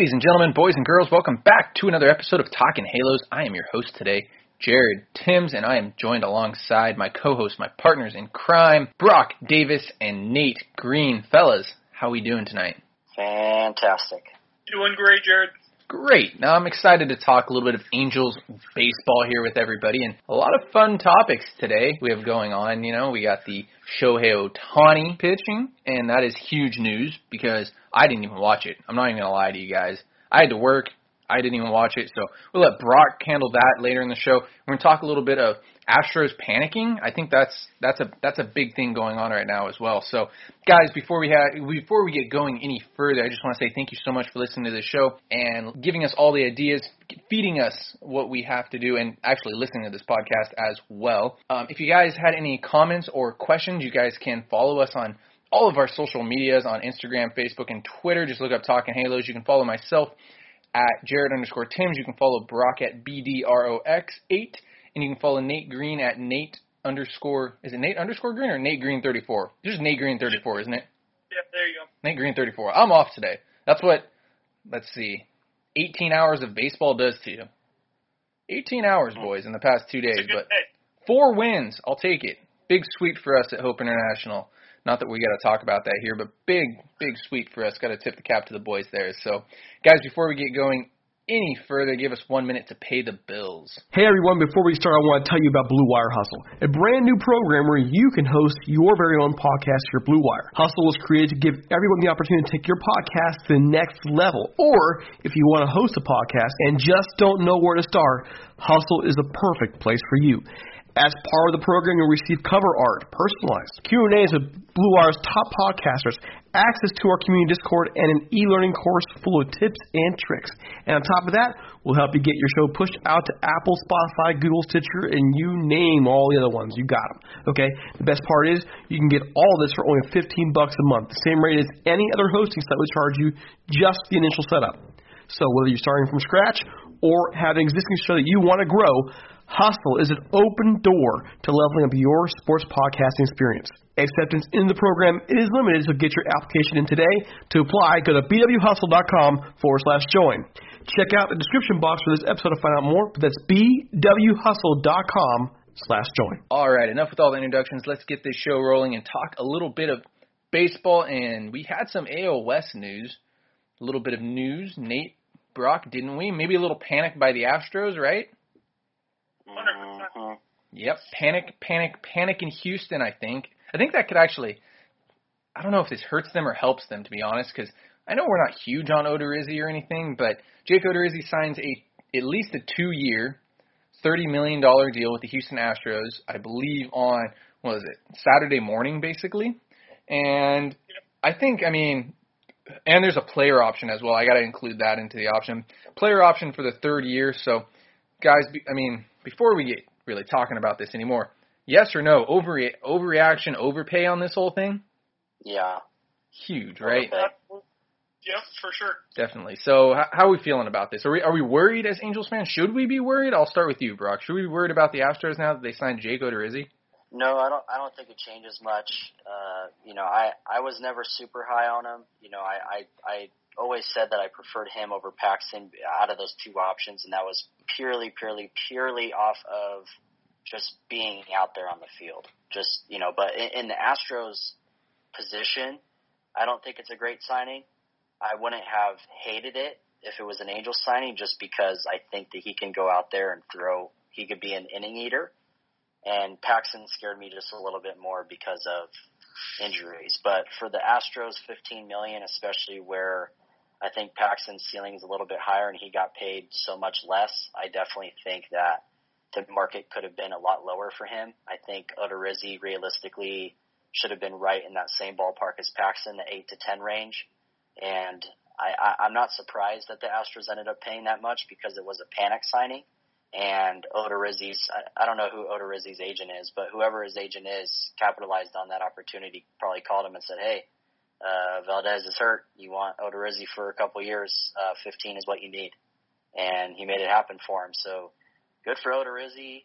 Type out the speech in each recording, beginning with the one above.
Ladies and gentlemen, boys and girls, welcome back to another episode of Talking Halos. I am your host today, Jared Timms, and I am joined alongside my co-host, my partners in crime, Brock Davis and Nate Green. Fellas, how we doing tonight? Fantastic. Doing great, Jared. Great. Now I'm excited to talk a little bit of Angels baseball here with everybody and a lot of fun topics today we have going on. You know, we got the Shohei Ohtani pitching, and that is huge news because I didn't even watch it. I'm not even going to lie to you guys. I had to work. I didn't even watch it, so we'll let Brock handle that later in the show. We're going to talk a little bit of Astros panicking. I think that's that's a that's a big thing going on right now as well. So, guys, before we have before we get going any further, I just want to say thank you so much for listening to the show and giving us all the ideas, feeding us what we have to do, and actually listening to this podcast as well. Um, if you guys had any comments or questions, you guys can follow us on all of our social medias on Instagram, Facebook, and Twitter. Just look up Talking Halos. You can follow myself at Jared underscore Timms. You can follow Brock at BDROX8. And you can follow Nate Green at Nate underscore, is it Nate underscore Green or Nate Green 34? Just Nate Green 34, isn't it? Yeah, there you go. Nate Green 34. I'm off today. That's what, let's see, 18 hours of baseball does to you. 18 hours, hmm. boys, in the past two days. It's a good But day. four wins, I'll take it. Big sweep for us at Hope International. Not that we got to talk about that here, but big, big sweep for us. Got to tip the cap to the boys there. So, guys, before we get going any further, give us one minute to pay the bills. Hey everyone, before we start, I want to tell you about Blue Wire Hustle, a brand new program where you can host your very own podcast for Blue Wire. Hustle was created to give everyone the opportunity to take your podcast to the next level. Or if you want to host a podcast and just don't know where to start, Hustle is a perfect place for you. As part of the program, you'll receive cover art, personalized Q&As with Blue Wire's top podcasters, access to our community Discord, and an e-learning course full of tips and tricks. And on top of that, we'll help you get your show pushed out to Apple, Spotify, Google, Stitcher, and you name all the other ones. You got them. Okay. The best part is you can get all this for only 15 bucks a month, the same rate as any other hosting site would charge you just the initial setup. So whether you're starting from scratch or have an existing show that you want to grow, Hustle is an open door to leveling up your sports podcasting experience. Acceptance in the program is limited, so get your application in today. To apply, go to bwhustle.com forward slash join. Check out the description box for this episode to find out more, but that's bwhustle.com slash join. All right, enough with all the introductions. Let's get this show rolling and talk a little bit of baseball. And we had some AL West news, a little bit of news. Nate, Brock, didn't we? Maybe a little panic by the Astros, right? 100%. Mhm. Yep, panic, panic, panic in Houston. I think. I think that could actually. I don't know if this hurts them or helps them, to be honest, because I know we're not huge on Odorizzi or anything, but Jake Odorizzi signs a at least a two-year, thirty million dollar deal with the Houston Astros. I believe on what was it Saturday morning, basically, and I think I mean. And there's a player option as well. I got to include that into the option. Player option for the third year. So, guys, I mean, before we get really talking about this anymore, yes or no, overre- overreaction, overpay on this whole thing? Yeah. Huge, right? Okay. Yep, for sure. Definitely. So, how, how are we feeling about this? Are we are we worried as Angels fans? Should we be worried? I'll start with you, Brock. Should we be worried about the Astros now that they signed Jake Odorizzi? No, I don't. I don't think it changes much. Uh, you know, I I was never super high on him. You know, I I, I always said that I preferred him over Paxton out of those two options, and that was purely, purely, purely off of just being out there on the field. Just you know, but in, in the Astros position, I don't think it's a great signing. I wouldn't have hated it if it was an Angel signing, just because I think that he can go out there and throw. He could be an inning eater, and Paxton scared me just a little bit more because of injuries. But for the Astros, 15 million, especially where I think Paxton's ceiling is a little bit higher and he got paid so much less, I definitely think that the market could have been a lot lower for him. I think Odorizzi realistically should have been right in that same ballpark as Paxton, the eight to ten range. And I, I, I'm not surprised that the Astros ended up paying that much because it was a panic signing. And Odorizzi's, I, I don't know who Odorizzi's agent is, but whoever his agent is capitalized on that opportunity, probably called him and said, hey, uh, Valdez is hurt. You want Odorizzi for a couple years. Uh, 15 is what you need. And he made it happen for him. So good for Odorizzi.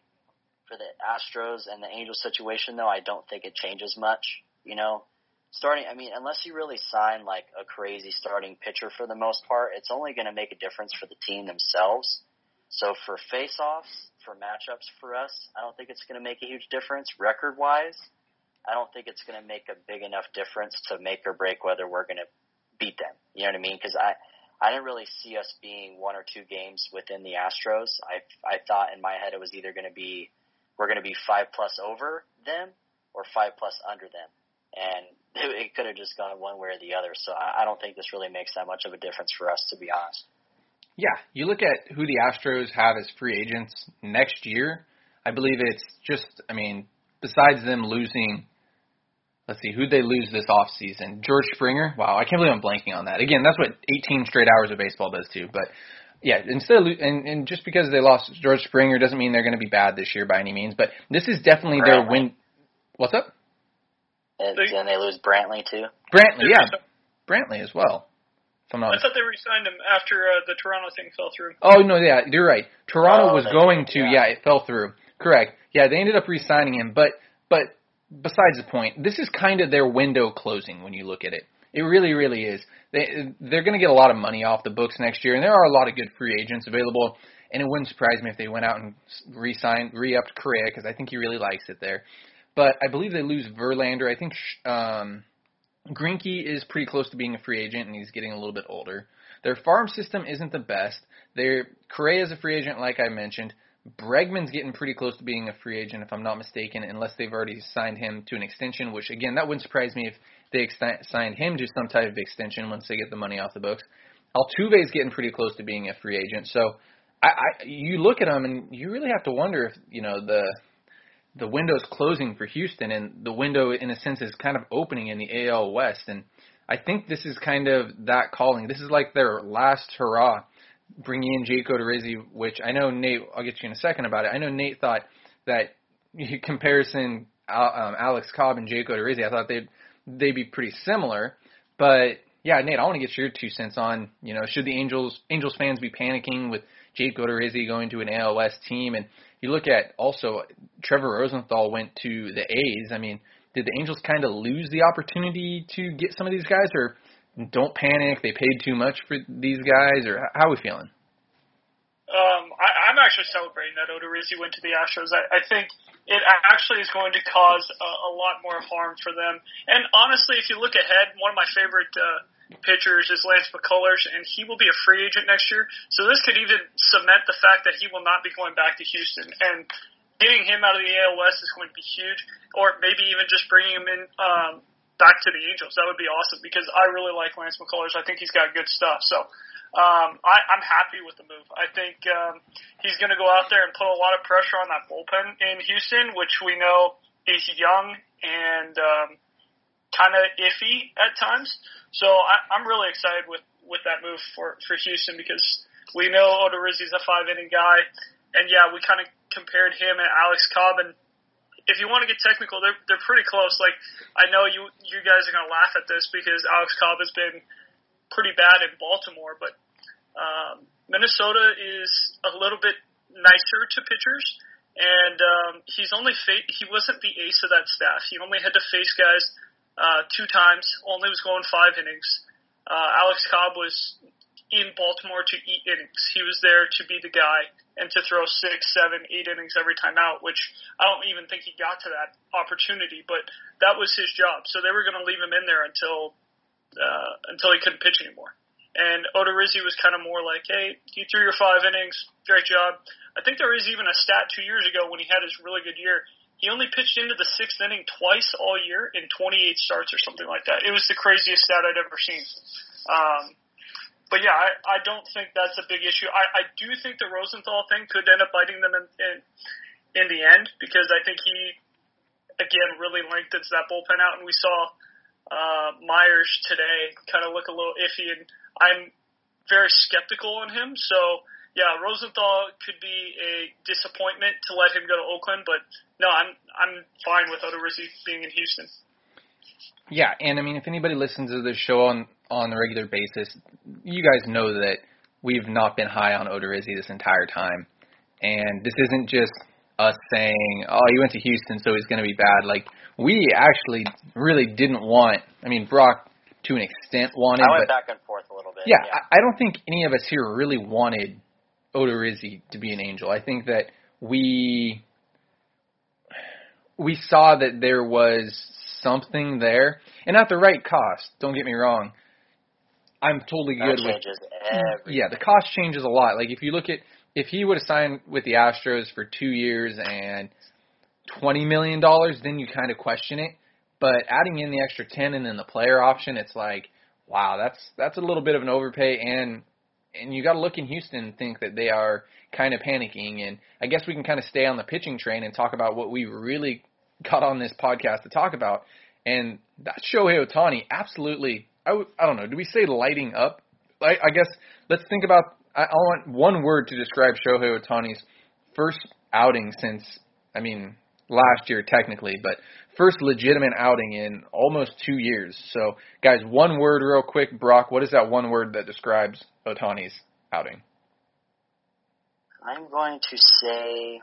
For the Astros and the Angels situation, though, I don't think it changes much. You know, starting, I mean, unless you really sign like a crazy starting pitcher for the most part, it's only going to make a difference for the team themselves. So for face-offs, for matchups for us, I don't think it's going to make a huge difference record-wise. I don't think it's going to make a big enough difference to make or break whether we're going to beat them. You know what I mean? Because I I didn't really see us being one or two games within the Astros. I I thought in my head it was either going to be we're going to be five plus over them or five plus under them, and it, could have just gone one way or the other. So I, I don't think this really makes that much of a difference for us, to be honest. Yeah, you look at who the Astros have as free agents next year. I believe it's just, I mean, besides them losing let's see, who'd they lose this off season? George Springer. Wow, I can't believe I'm blanking on that. Again, that's what 18 straight hours of baseball does too. But yeah, instead of, and, and just because they lost George Springer doesn't mean they're going to be bad this year by any means. But this is definitely Brantley. their win. What's up? And then they lose Brantley too. Brantley, yeah, Brantley as well. I thought they re-signed him after uh, the Toronto thing fell through. Oh no, yeah, you're right. Toronto oh, was going to, yeah. yeah, it fell through. Correct. Yeah, they ended up re-signing him, but but besides the point, this is kind of their window closing when you look at it. It really, really is. They they're going to get a lot of money off the books next year, and there are a lot of good free agents available. And it wouldn't surprise me if they went out and re-signed, re-upped Correa because I think he really likes it there. But I believe they lose Verlander. I think um, Greinke is pretty close to being a free agent, and he's getting a little bit older. Their farm system isn't the best. Their Correa is a free agent, like I mentioned. Bregman's getting pretty close to being a free agent, if I'm not mistaken, unless they've already signed him to an extension. Which again, that wouldn't surprise me if they ex- signed him to some type of extension once they get the money off the books. Altuve's getting pretty close to being a free agent. So I, I you look at them and you really have to wonder if you know the the window's closing for Houston and the window in a sense is kind of opening in the AL West and I think this is kind of that calling. This is like their last hurrah bringing in Jake Odorizzi, which I know Nate. I'll get you in a second about it. I know Nate thought that comparison um, Alex Cobb and Jake Odorizzi, I thought they'd they'd be pretty similar, but yeah, Nate, I want to get your two cents on you know should the Angels Angels fans be panicking with Jake Odorizzi going to an ALS team, and you look at also Trevor Rosenthal went to the A's. I mean, did the Angels kind of lose the opportunity to get some of these guys, or don't panic. They paid too much for these guys, or how are we feeling? Um, I, I'm actually celebrating that Odorizzi went to the Astros. I, I think it actually is going to cause a, a lot more harm for them. And honestly, if you look ahead, one of my favorite uh, pitchers is Lance McCullers, and he will be a free agent next year. So this could even cement the fact that he will not be going back to Houston. And getting him out of the AL West is going to be huge, or maybe even just bringing him in um, back to the Angels. That would be awesome because I really like Lance McCullers. I think he's got good stuff. So um, I, I'm happy with the move. I think um, he's going to go out there and put a lot of pressure on that bullpen in Houston, which we know is young and um, kind of iffy at times. So I, I'm really excited with with that move for for Houston because we know Odorizzi's a five inning guy, and yeah, we kind of compared him and Alex Cobb and if you want to get technical, they're they're pretty close. Like I know you you guys are gonna laugh at this because Alex Cobb has been pretty bad in Baltimore, but um, Minnesota is a little bit nicer to pitchers, and um, he's only fa- he wasn't the ace of that staff. He only had to face guys uh, two times. Only was going five innings. uh, Alex Cobb was in Baltimore to eat innings. He was there to be the guy and to throw six, seven, eight innings every time out, which I don't even think he got to that opportunity, but that was his job. So they were going to leave him in there until uh, until he couldn't pitch anymore. And Odorizzi was kind of more like, hey, you threw your five innings, great job. I think there was even a stat two years ago when he had his really good year. He only pitched into the sixth inning twice all year in 28 starts or something like that. It was the craziest stat I'd ever seen. Um, but yeah, I, I don't think that's a big issue. I, I do think the Rosenthal thing could end up biting them in, in in the end because I think he again really lengthens that bullpen out, and we saw uh, Mayers today kind of look a little iffy, and I'm very skeptical on him. So yeah, Rosenthal could be a disappointment to let him go to Oakland, but no, I'm I'm fine with Odorizzi being in Houston. Yeah, and I mean, if anybody listens to this show on on a regular basis, you guys know that we've not been high on Odorizzi this entire time, and this isn't just us saying, "Oh, he went to Houston, so he's going to be bad." Like we actually really didn't want. I mean, Brock to an extent wanted. I went but, back and forth a little bit. Yeah, yeah. I, I don't think any of us here really wanted Odorizzi to be an angel. I think that we we saw that there was something there, and at the right cost. Don't get me wrong. I'm totally good with everything. yeah, the cost changes a lot. Like if you look at if he would have signed with the Astros for two years and twenty million dollars, then you kind of question it. But adding in the extra ten and then the player option, it's like, wow, that's that's a little bit of an overpay. And and you got to look in Houston and think that they are kind of panicking. And I guess we can kind of stay on the pitching train and talk about what we really got on this podcast to talk about. And that Shohei Ohtani, absolutely. I w- I don't know. Do we say lighting up? I, I guess let's think about. I, I want one word to describe Shohei Ohtani's first outing since. I mean, last year technically, but first legitimate outing in almost two years. So, guys, one word real quick, Brock. What is that one word that describes Ohtani's outing? I'm going to say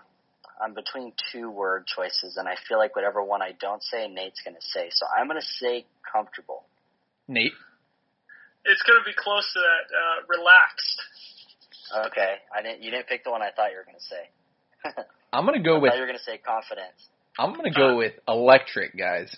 I'm between two word choices, and I feel like whatever one I don't say, Nate's going to say. So I'm going to say comfortable. Nate. It's going to be close to that. Uh, relaxed. Okay, I didn't. You didn't pick the one I thought you were going to say. I'm gonna go I with you were going to say confidence. I'm gonna go with electric, guys.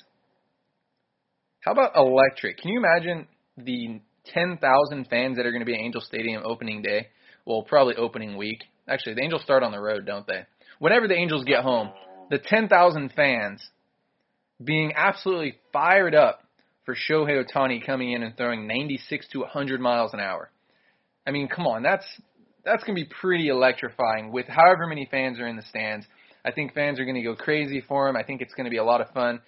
How about electric? Can you imagine the 10,000 fans that are going to be at Angel Stadium opening day? Well, probably opening week. Actually, the Angels start on the road, don't they? Whenever the Angels get home, the 10,000 fans being absolutely fired up for Shohei Ohtani coming in and throwing 96 to 100 miles an hour. I mean, come on, that's that's going to be pretty electrifying with however many fans are in the stands. I think fans are going to go crazy for him. I think it's going to be a lot of fun.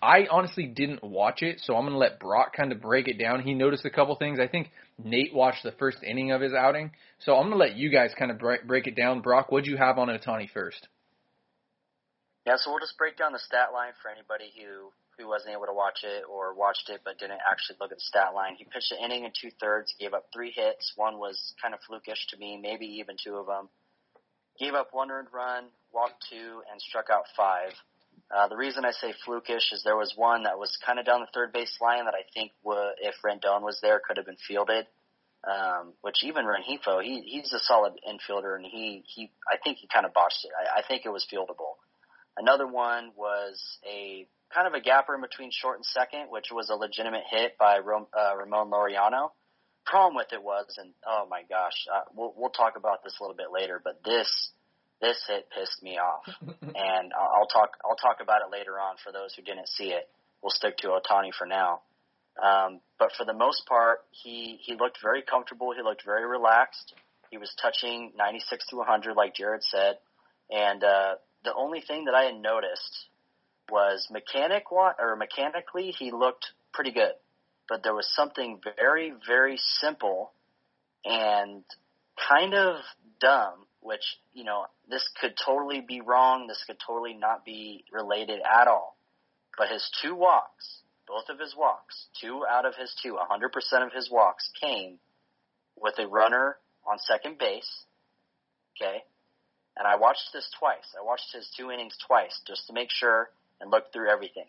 I honestly didn't watch it, so I'm going to let Brock kind of break it down. He noticed a couple things. I think Nate watched the first inning of his outing, so I'm going to let you guys kind of break, break it down. Brock, what'd you have on Ohtani first? Yeah, so we'll just break down the stat line for anybody who who wasn't able to watch it or watched it but didn't actually look at the stat line. He pitched an inning and two thirds, gave up three hits. One was kind of flukish to me, maybe even two of them. Gave up one earned run, walked two, and struck out five. Uh, the reason I say flukish is there was one that was kind of down the third base line that I think would, if Rendon was there, could have been fielded. Um, which even Rengifo, he he's a solid infielder, and he he I think he kind of botched it. I, I think it was fieldable. Another one was a kind of a gapper in between short and second, which was a legitimate hit by Rom, uh, Ramon Laureano. Problem with it was, and oh my gosh, uh, we'll we'll talk about this a little bit later, but this this hit pissed me off, and I'll talk I'll talk about it later on for those who didn't see it. We'll stick to Ohtani for now. Um, but for the most part, he he looked very comfortable. He looked very relaxed. He was touching 96 to 100, like Jared said, and uh, the only thing that I had noticed was mechanic or mechanically he looked pretty good, but there was something very very simple and kind of dumb, which you know this could totally be wrong. This could totally not be related at all. But his two walks, both of his walks, two out of his two, 100% of his walks came with a runner on second base. Okay, and I watched this twice. I watched his two innings twice just to make sure and looked through everything.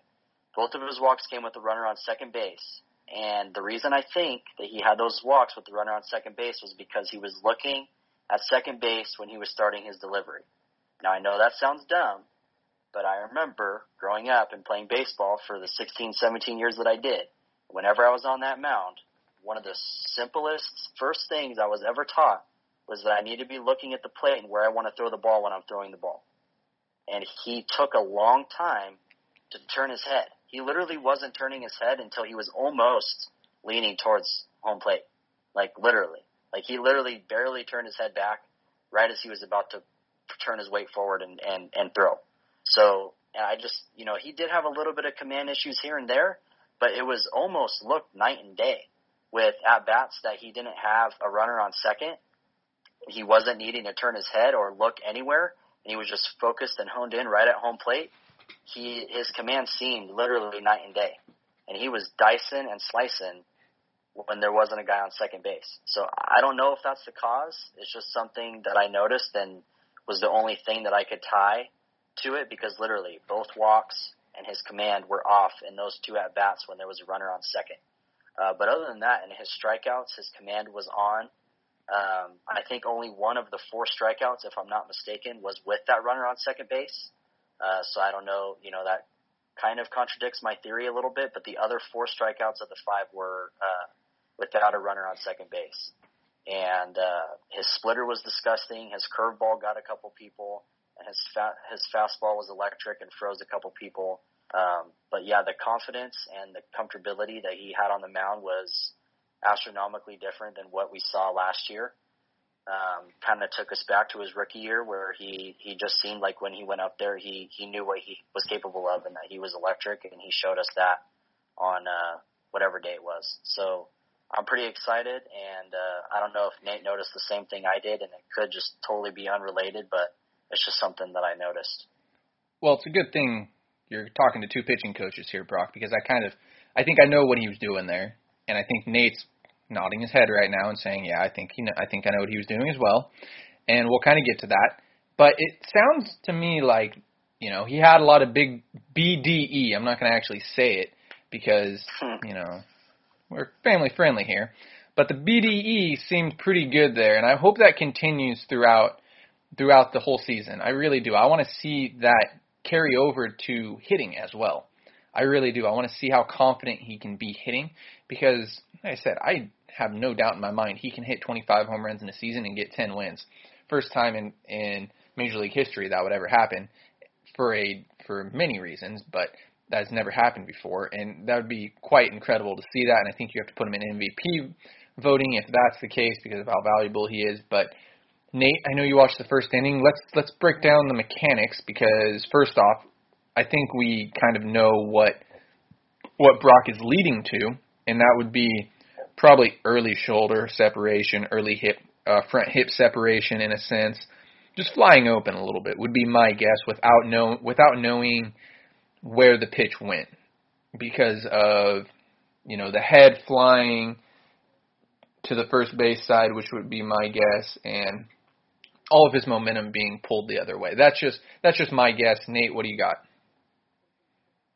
Both of his walks came with a runner on second base, And the reason I think that he had those walks with the runner on second base was because he was looking at second base when he was starting his delivery. Now I know that sounds dumb, but I remember growing up and playing baseball for the 16, 17 years that I did. Whenever I was on that mound, one of the simplest first things I was ever taught was that I need to be looking at the plate and where I want to throw the ball when I'm throwing the ball. And he took a long time to turn his head. He literally wasn't turning his head until he was almost leaning towards home plate. Like literally. Like he literally barely turned his head back right as he was about to turn his weight forward and, and, and throw. So I just, you know, he did have a little bit of command issues here and there, but it was almost looked night and day with at bats that he didn't have a runner on second. He wasn't needing to turn his head or look anywhere, and he was just focused and honed in right at home plate. He his command seemed literally night and day, and he was dicing and slicing when there wasn't a guy on second base. So I don't know if that's the cause. It's just something that I noticed and was the only thing that I could tie to it because literally both walks and his command were off in those two at bats when there was a runner on second. Uh, but other than that, in his strikeouts, his command was on. Um, I think only one of the four strikeouts, if I'm not mistaken, was with that runner on second base. Uh, so I don't know, you know, that kind of contradicts my theory a little bit, but the other four strikeouts of the five were uh, without a runner on second base. And uh, his splitter was disgusting. His curveball got a couple people, and his fa- his fastball was electric and froze a couple people. Um, but yeah, the confidence and the comfortability that he had on the mound was astronomically different than what we saw last year. Um, kind of took us back to his rookie year where he, he just seemed like when he went up there, he, he knew what he was capable of and that he was electric and he showed us that on, uh, whatever day it was. So I'm pretty excited and, uh, I don't know if Nate noticed the same thing I did and it could just totally be unrelated, but it's just something that I noticed. Well, it's a good thing you're talking to two pitching coaches here, Brock, because I kind of I think I know what he was doing there, and I think Nate's nodding his head right now and saying, "Yeah, I think he, I think I know what he was doing as well," and we'll kind of get to that. But it sounds to me like you know he had a lot of big BDE. I'm not going to actually say it because hmm. you know we're family friendly here, but the BDE seemed pretty good there, and I hope that continues throughout throughout the whole season. I really do. I want to see that carry over to hitting as well. I really do. I want to see how confident he can be hitting because, like I said, I have no doubt in my mind he can hit 25 home runs in a season and get 10 wins. First time in in Major League history that would ever happen for a for many reasons, but that's never happened before, and that would be quite incredible to see that. And I think you have to put him in MVP voting if that's the case because of how valuable he is. But Nate, I know you watched the first inning. Let's let's break down the mechanics because first off, I think we kind of know what what Brock is leading to, and that would be probably early shoulder separation, early hip uh, front hip separation in a sense, just flying open a little bit would be my guess without know without knowing where the pitch went because of you know the head flying to the first base side, which would be my guess, and all of his momentum being pulled the other way. That's just that's just my guess. Nate, what do you got?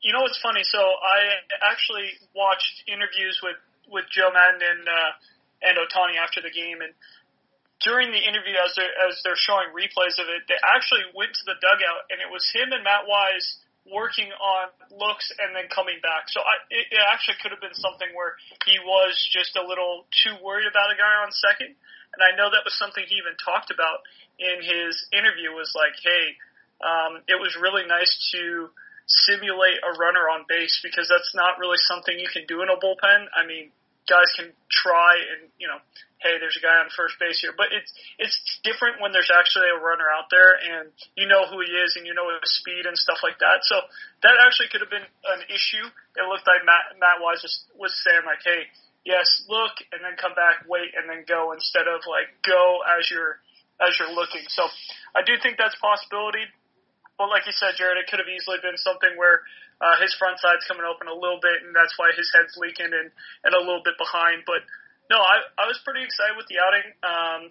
You know what's funny? So I actually watched interviews with with Joe Maddon and uh, and Ohtani after the game, and during the interview, as they're as they're showing replays of it, they actually went to the dugout, and it was him and Matt Wise working on looks and then coming back. So I, it, it actually could have been something where he was just a little too worried about a guy on second. And I know that was something he even talked about in his interview was like, hey, um, it was really nice to simulate a runner on base because that's not really something you can do in a bullpen. I mean, guys can try and you know, hey, there's a guy on first base here, but it's it's different when there's actually a runner out there and you know who he is and you know his speed and stuff like that. So that actually could have been an issue. It looked like Matt Matt Wise was, was saying like, hey, yes, look and then come back, wait and then go instead of like go as you're as you're looking. So I do think that's a possibility. But like you said, Jared, it could have easily been something where uh, his front side's coming open a little bit, and that's why his head's leaking and, and a little bit behind. But no, I, I was pretty excited with the outing. Um,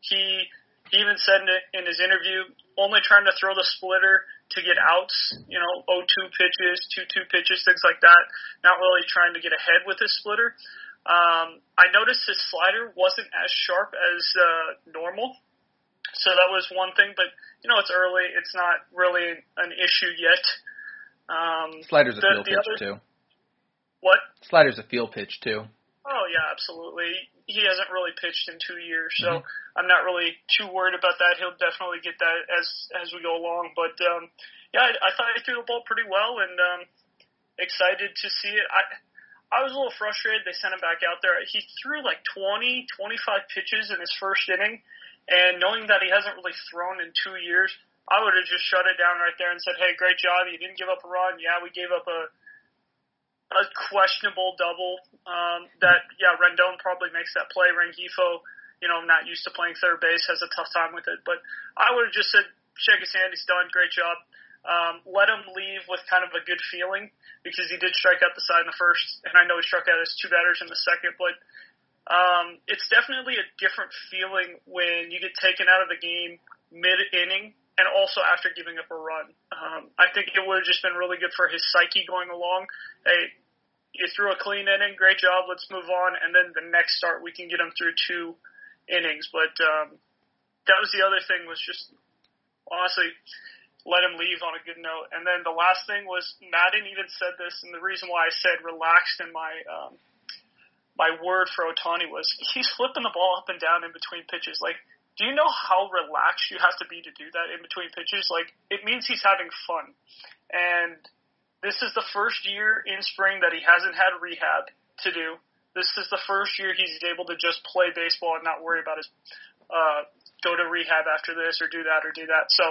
he, he even said in, his interview, only trying to throw the splitter to get outs, you know, 0-2 pitches, 2-2 pitches, things like that. Not really trying to get ahead with his splitter. Um, I noticed his slider wasn't as sharp as uh, normal, so that was one thing. But you know, it's early; it's not really an issue yet. Um, Slider's a field pitch other, too. What? Slider's a field pitch too. Oh yeah, absolutely. He hasn't really pitched in two years, so Mm-hmm. I'm not really too worried about that. He'll definitely get that as as we go along. But um, yeah, I, I thought he threw the ball pretty well, and um, excited to see it. I I was a little frustrated. They sent him back out there. He threw like 20, 25 pitches in his first inning, and knowing that he hasn't really thrown in two years, I would have just shut it down right there and said, "Hey, great job. You didn't give up a run. Yeah, we gave up a a questionable double. Um, that yeah, Rendon probably makes that play. Rengifo, you know, not used to playing third base, has a tough time with it. But I would have just said, shake his hand. He's done. Great job. Um, let him leave with kind of a good feeling because he did strike out the side in the first, and I know he struck out his two batters in the second. But um, it's definitely a different feeling when you get taken out of the game mid inning and also after giving up a run. Um, I think it would have just been really good for his psyche going along. Hey, you threw a clean inning, great job. Let's move on, and then the next start we can get him through two innings. But um, that was the other thing was just honestly let him leave on a good note. And then the last thing was Maddon even said this, and the reason why I said relaxed in my um, my word for Ohtani was he's flipping the ball up and down in between pitches. Like, do you know how relaxed you have to be to do that in between pitches? Like, it means he's having fun. And this is the first year in spring that he hasn't had rehab to do. This is the first year he's able to just play baseball and not worry about his uh, go to rehab after this or do that or do that. So,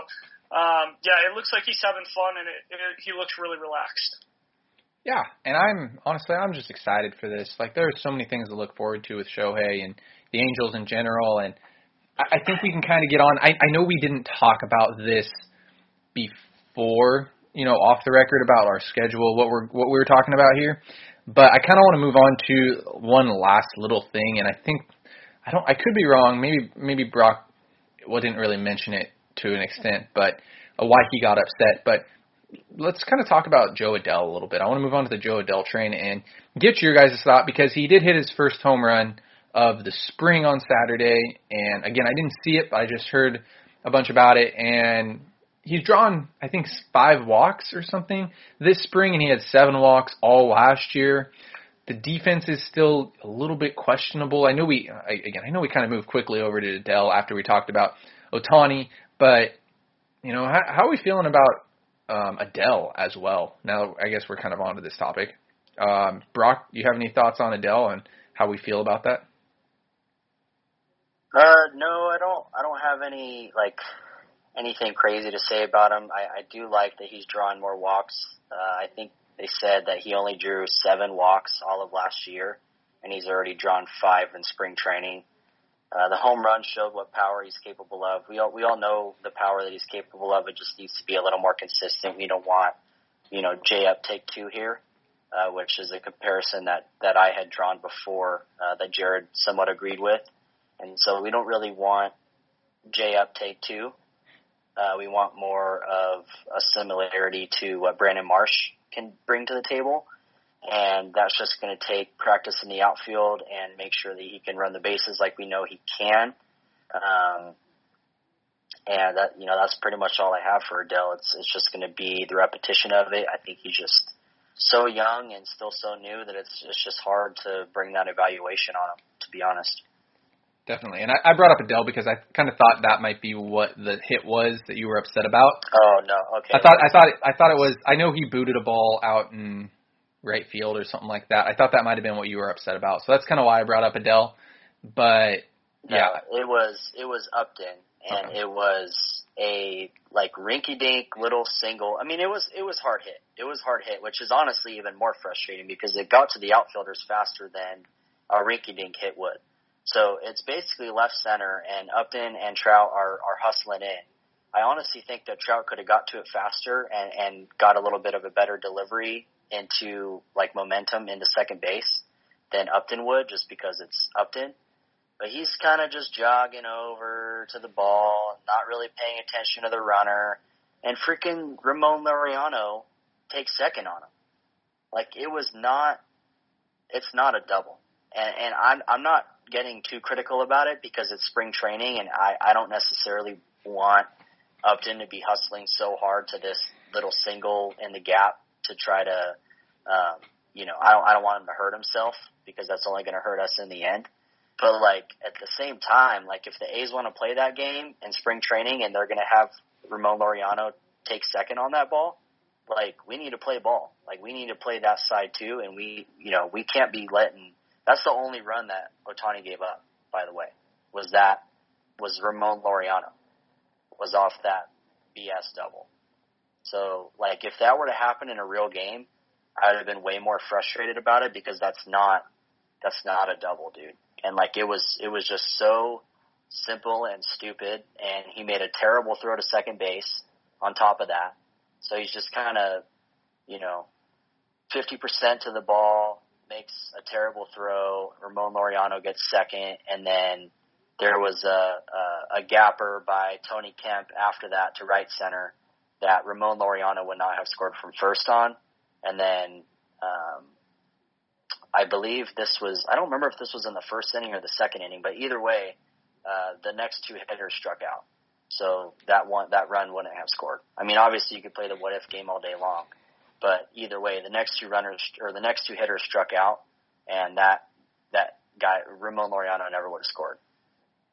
um, yeah, it looks like he's having fun and it, it, he looks really relaxed. Yeah, and I'm honestly I'm just excited for this. Like there are so many things to look forward to with Shohei and the Angels in general, and I, I think we can kind of get on. I, I know we didn't talk about this before, you know, off the record about our schedule, what we're what we were talking about here, but I kind of want to move on to one last little thing, and I think I don't I could be wrong. Maybe maybe Brock well, didn't really mention it to an extent, but uh, why he got upset, but let's kind of talk about Jo Adell a little bit. I want to move on to the Jo Adell train and get your guys' thought because he did hit his first home run of the spring on Saturday. And again, I didn't see it, but I just heard a bunch about it. And he's drawn, I think, five walks or something this spring, and he had seven walks all last year. The defense is still a little bit questionable. I know we, again, I know we kind of moved quickly over to Adell after we talked about Ohtani, but you know, how, how are we feeling about um, Adell as well. Now, I guess we're kind of onto this topic. Um, Brock, you have any thoughts on Adell and how we feel about that? Uh, no, I don't. I don't have any like anything crazy to say about him. I, I do like that he's drawing more walks. Uh, I think they said that he only drew seven walks all of last year, and he's already drawn five in spring training. Uh, the home run showed what power he's capable of. We all we all know the power that he's capable of. It just needs to be a little more consistent. We don't want, you know, J up take two here, uh, which is a comparison that that I had drawn before uh, that Jared somewhat agreed with, and so we don't really want J up take two. Uh, we want more of a similarity to what Brandon Marsh can bring to the table and that's just going to take practice in the outfield and make sure that he can run the bases like we know he can. Um, and that you know that's pretty much all I have for Adell. It's it's just going to be the repetition of it. I think he's just so young and still so new that it's it's just hard to bring that evaluation on him. To be honest. Definitely, and I, I brought up Adell because I kind of thought that might be what the hit was that you were upset about. Oh no, okay. I thought I thought it, I thought it was. I know he booted a ball out in right field or something like that. I thought that might have been what you were upset about. So that's kind of why I brought up Adell. But uh, yeah, no, it was it was Upton, and Okay. it was a like rinky dink little single. I mean, it was it was hard hit. It was hard hit, which is honestly even more frustrating because it got to the outfielders faster than a rinky dink hit would. So it's basically left center, and Upton and Trout are are hustling in. I honestly think that Trout could have got to it faster and and got a little bit of a better delivery into like momentum into second base than Upton would, just because it's Upton but he's kind of just jogging over to the ball, not really paying attention to the runner. and freaking Ramon Laureano takes second on him. Like it was not, it's not a double, and and I'm I'm not getting too critical about it because it's spring training, and I I don't necessarily want Upton to be hustling so hard to this little single in the gap to try to, um, you know, I don't I don't want him to hurt himself because that's only going to hurt us in the end. But like at the same time, like if the A's want to play that game in spring training and they're going to have Ramon Laureano take second on that ball, like we need to play ball. Like we need to play that side too, and we, you know, we can't be letting. That's the only run that Ohtani gave up. By the way, was that was Ramon Laureano was off that BS double. So like if that were to happen in a real game, I would have been way more frustrated about it because that's not that's not a double, dude. And like it was it was just so simple and stupid and he made a terrible throw to second base on top of that. So he's just kind of, you know, 50% to the ball, makes a terrible throw. Ramon Laureano gets second, and then there was a, a, a gapper by Tony Kemp after that to right center that Ramon Laureano would not have scored from first on. And then um, I believe this was, I don't remember if this was in the first inning or the second inning, but either way, uh, the next two hitters struck out. So that one, that run wouldn't have scored. I mean, obviously you could play the what if game all day long, but either way, the next two runners or the next two hitters struck out, and that that guy Ramon Laureano never would have scored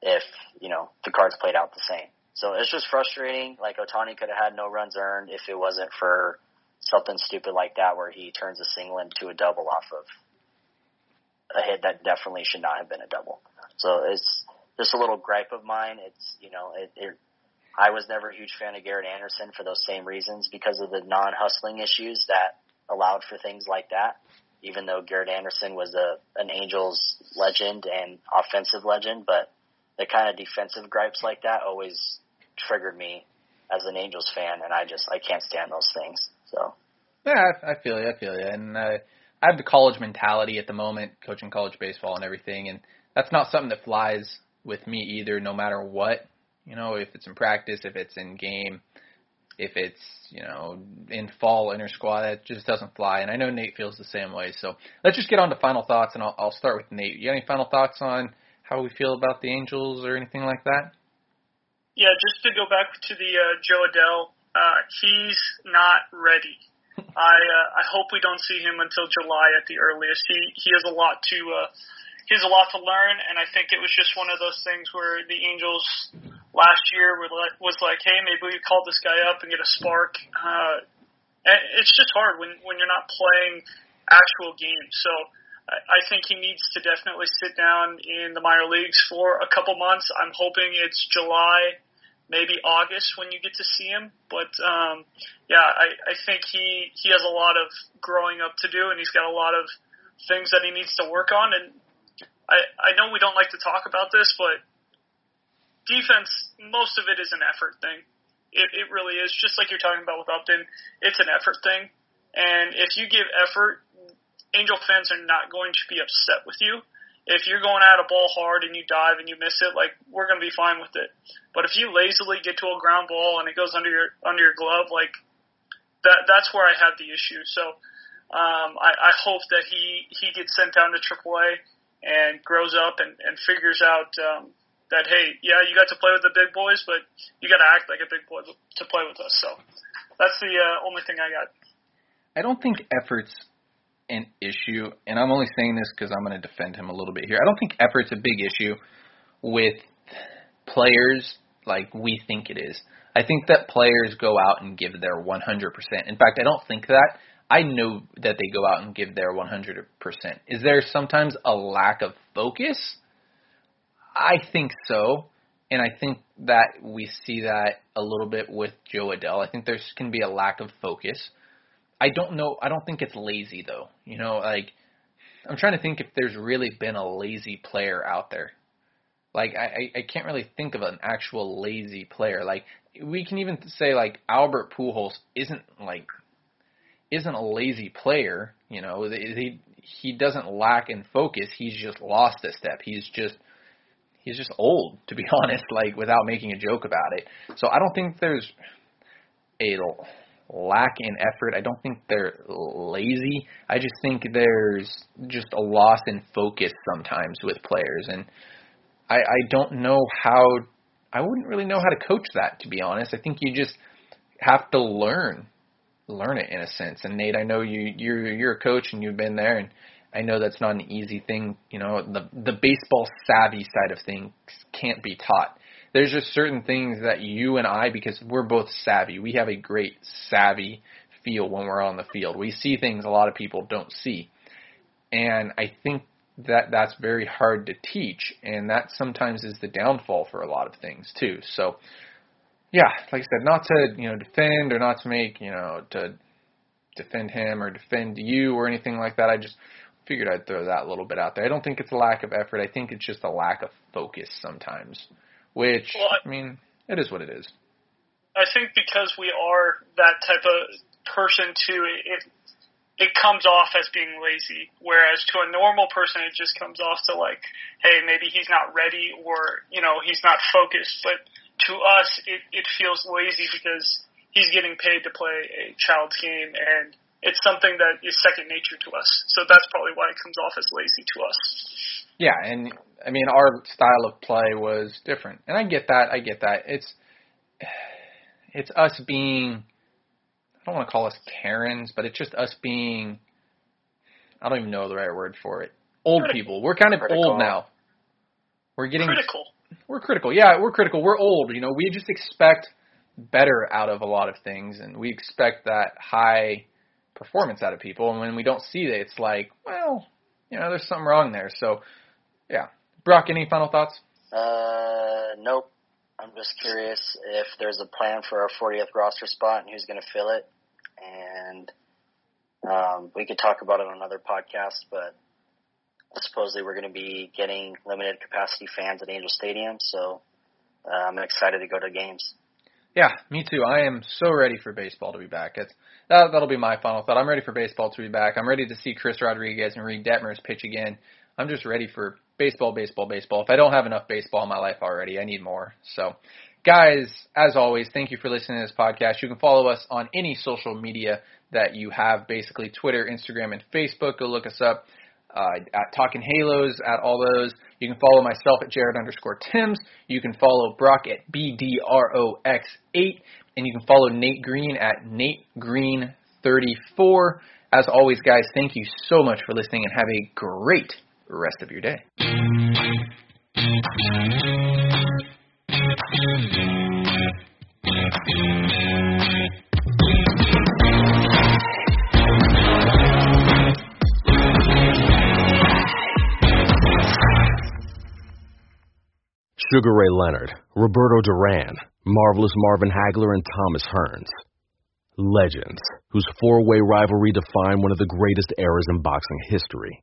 if you know the cards played out the same. So it's just frustrating. Like Ohtani could have had no runs earned if it wasn't for something stupid like that, where he turns a single into a double off of a hit that definitely should not have been a double. So it's just a little gripe of mine. It's you know it, it I was never a huge fan of Garrett Anderson for those same reasons because of the non-hustling issues that allowed for things like that. Even though Garrett Anderson was a an Angels legend and offensive legend, but the kind of defensive gripes like that always triggered me as an Angels fan, and I just I can't stand those things. So yeah, I, feel you. I feel you, and uh, I have the college mentality at the moment, coaching college baseball and everything, and that's not something that flies with me either, no matter what. You know, if it's in practice, if it's in game, if it's you know in fall inter squad, that just doesn't fly. And I know Nate feels the same way. So let's just get on to final thoughts, and I'll, I'll start with Nate. You got any final thoughts on how we feel about the Angels or anything like that? Yeah, just to go back to the uh, Jo Adell, uh, he's not ready. I uh, I hope we don't see him until July at the earliest. He he has a lot to uh, he has a lot to learn, and I think it was just one of those things where the Angels last year were like, was like, hey, maybe we call this guy up and get a spark. Uh, it's just hard when when you're not playing actual games. So I think he needs to definitely sit down in the minor leagues for a couple months. I'm hoping it's July, maybe August when you get to see him. But um, yeah, I, I think he he has a lot of growing up to do, and he's got a lot of things that he needs to work on. And I, I know we don't like to talk about this, but defense, most of it is an effort thing. It, it really is. Just like you're talking about with Upton, it's an effort thing. And if you give effort, Angel fans are not going to be upset with you. If you're going at a ball hard and you dive and you miss it, like we're going to be fine with it. But if you lazily get to a ground ball and it goes under your under your glove, like that, that's where I have the issue. So um, I, I hope that he he gets sent down to AAA and grows up and, and figures out um, that hey, yeah, you got to play with the big boys, but you got to act like a big boy to play with us. So that's the uh, only thing I got. I don't think effort's an issue, and I'm only saying this because I'm going to defend him a little bit here. I don't think effort's a big issue with players like we think it is. I think that players go out and give their 100%. In fact, I don't think that. I know that they go out and give their 100%. Is there sometimes a lack of focus? I think so. And I think that we see that a little bit with Jo Adell. I think there can be a lack of focus. I don't know. I don't think it's lazy though. You know, like I'm trying to think if there's really been a lazy player out there. Like I, I can't really think of an actual lazy player. Like we can even say like Albert Pujols isn't like isn't a lazy player. You know, he he doesn't lack in focus. He's just lost a step. He's just he's just old, to be honest. Like without making a joke about it. So I don't think there's a lack in effort. I don't think they're lazy. I just think there's just a loss in focus sometimes with players, and I, I don't know how. I wouldn't really know how to coach that, to be honest. I think you just have to learn, learn it in a sense. And Nate, I know you you're you're a coach and you've been there, and I know that's not an easy thing. You know, the the baseball savvy side of things can't be taught there's just certain things that you and I, because we're both savvy, we have a great savvy feel when we're on the field. We see things a lot of people don't see. And I think that that's very hard to teach, and that sometimes is the downfall for a lot of things too. So, yeah, like I said, not to you know defend or not to make you know to defend him or defend you or anything like that. I just figured I'd throw that little bit out there. I don't think it's a lack of effort. I think it's just a lack of focus sometimes. Which well, I, I mean, it is what it is. I think because we are that type of person too, it it comes off as being lazy. Whereas to a normal person, it just comes off to like, hey, maybe he's not ready or you know he's not focused. But to us, it it feels lazy because he's getting paid to play a child's game and it's something that is second nature to us. So that's probably why it comes off as lazy to us. Yeah, and I mean our style of play was different, and I get that. I get that. It's it's us being. I don't want to call us Karens, but it's just us being. I don't even know the right word for it. Old critical. people. We're kind of critical. old now. We're getting critical. We're critical. Yeah, we're critical. We're old. You know, we just expect better out of a lot of things, and we expect that high performance out of people. And when we don't see it, it's like, well, you know, there's something wrong there. So yeah. Brock, any final thoughts? Uh, nope. I'm just curious if there's a plan for our 40th roster spot and who's going to fill it. And um, we could talk about it on another podcast, but supposedly we're going to be getting limited capacity fans at Angel Stadium, so uh, I'm excited to go to games. Yeah, me too. I am so ready for baseball to be back. It's, that, that'll be my final thought. I'm ready for baseball to be back. I'm ready to see Chris Rodriguez and Reid Detmers pitch again. I'm just ready for baseball, baseball, baseball. If I don't have enough baseball in my life already, I need more. So, guys, as always, thank you for listening to this podcast. You can follow us on any social media that you have, basically Twitter, Instagram, and Facebook. Go look us up uh, at Talking Halos, at all those. You can follow myself at Jared underscore Timms. You can follow Brock at BDROX8. And you can follow Nate Green at Nate Green 34. As always, guys, thank you so much for listening and have a great rest of your day. Sugar Ray Leonard, Roberto Duran, Marvelous Marvin Hagler, and Thomas Hearns. Legends, whose four way rivalry defined one of the greatest eras in boxing history.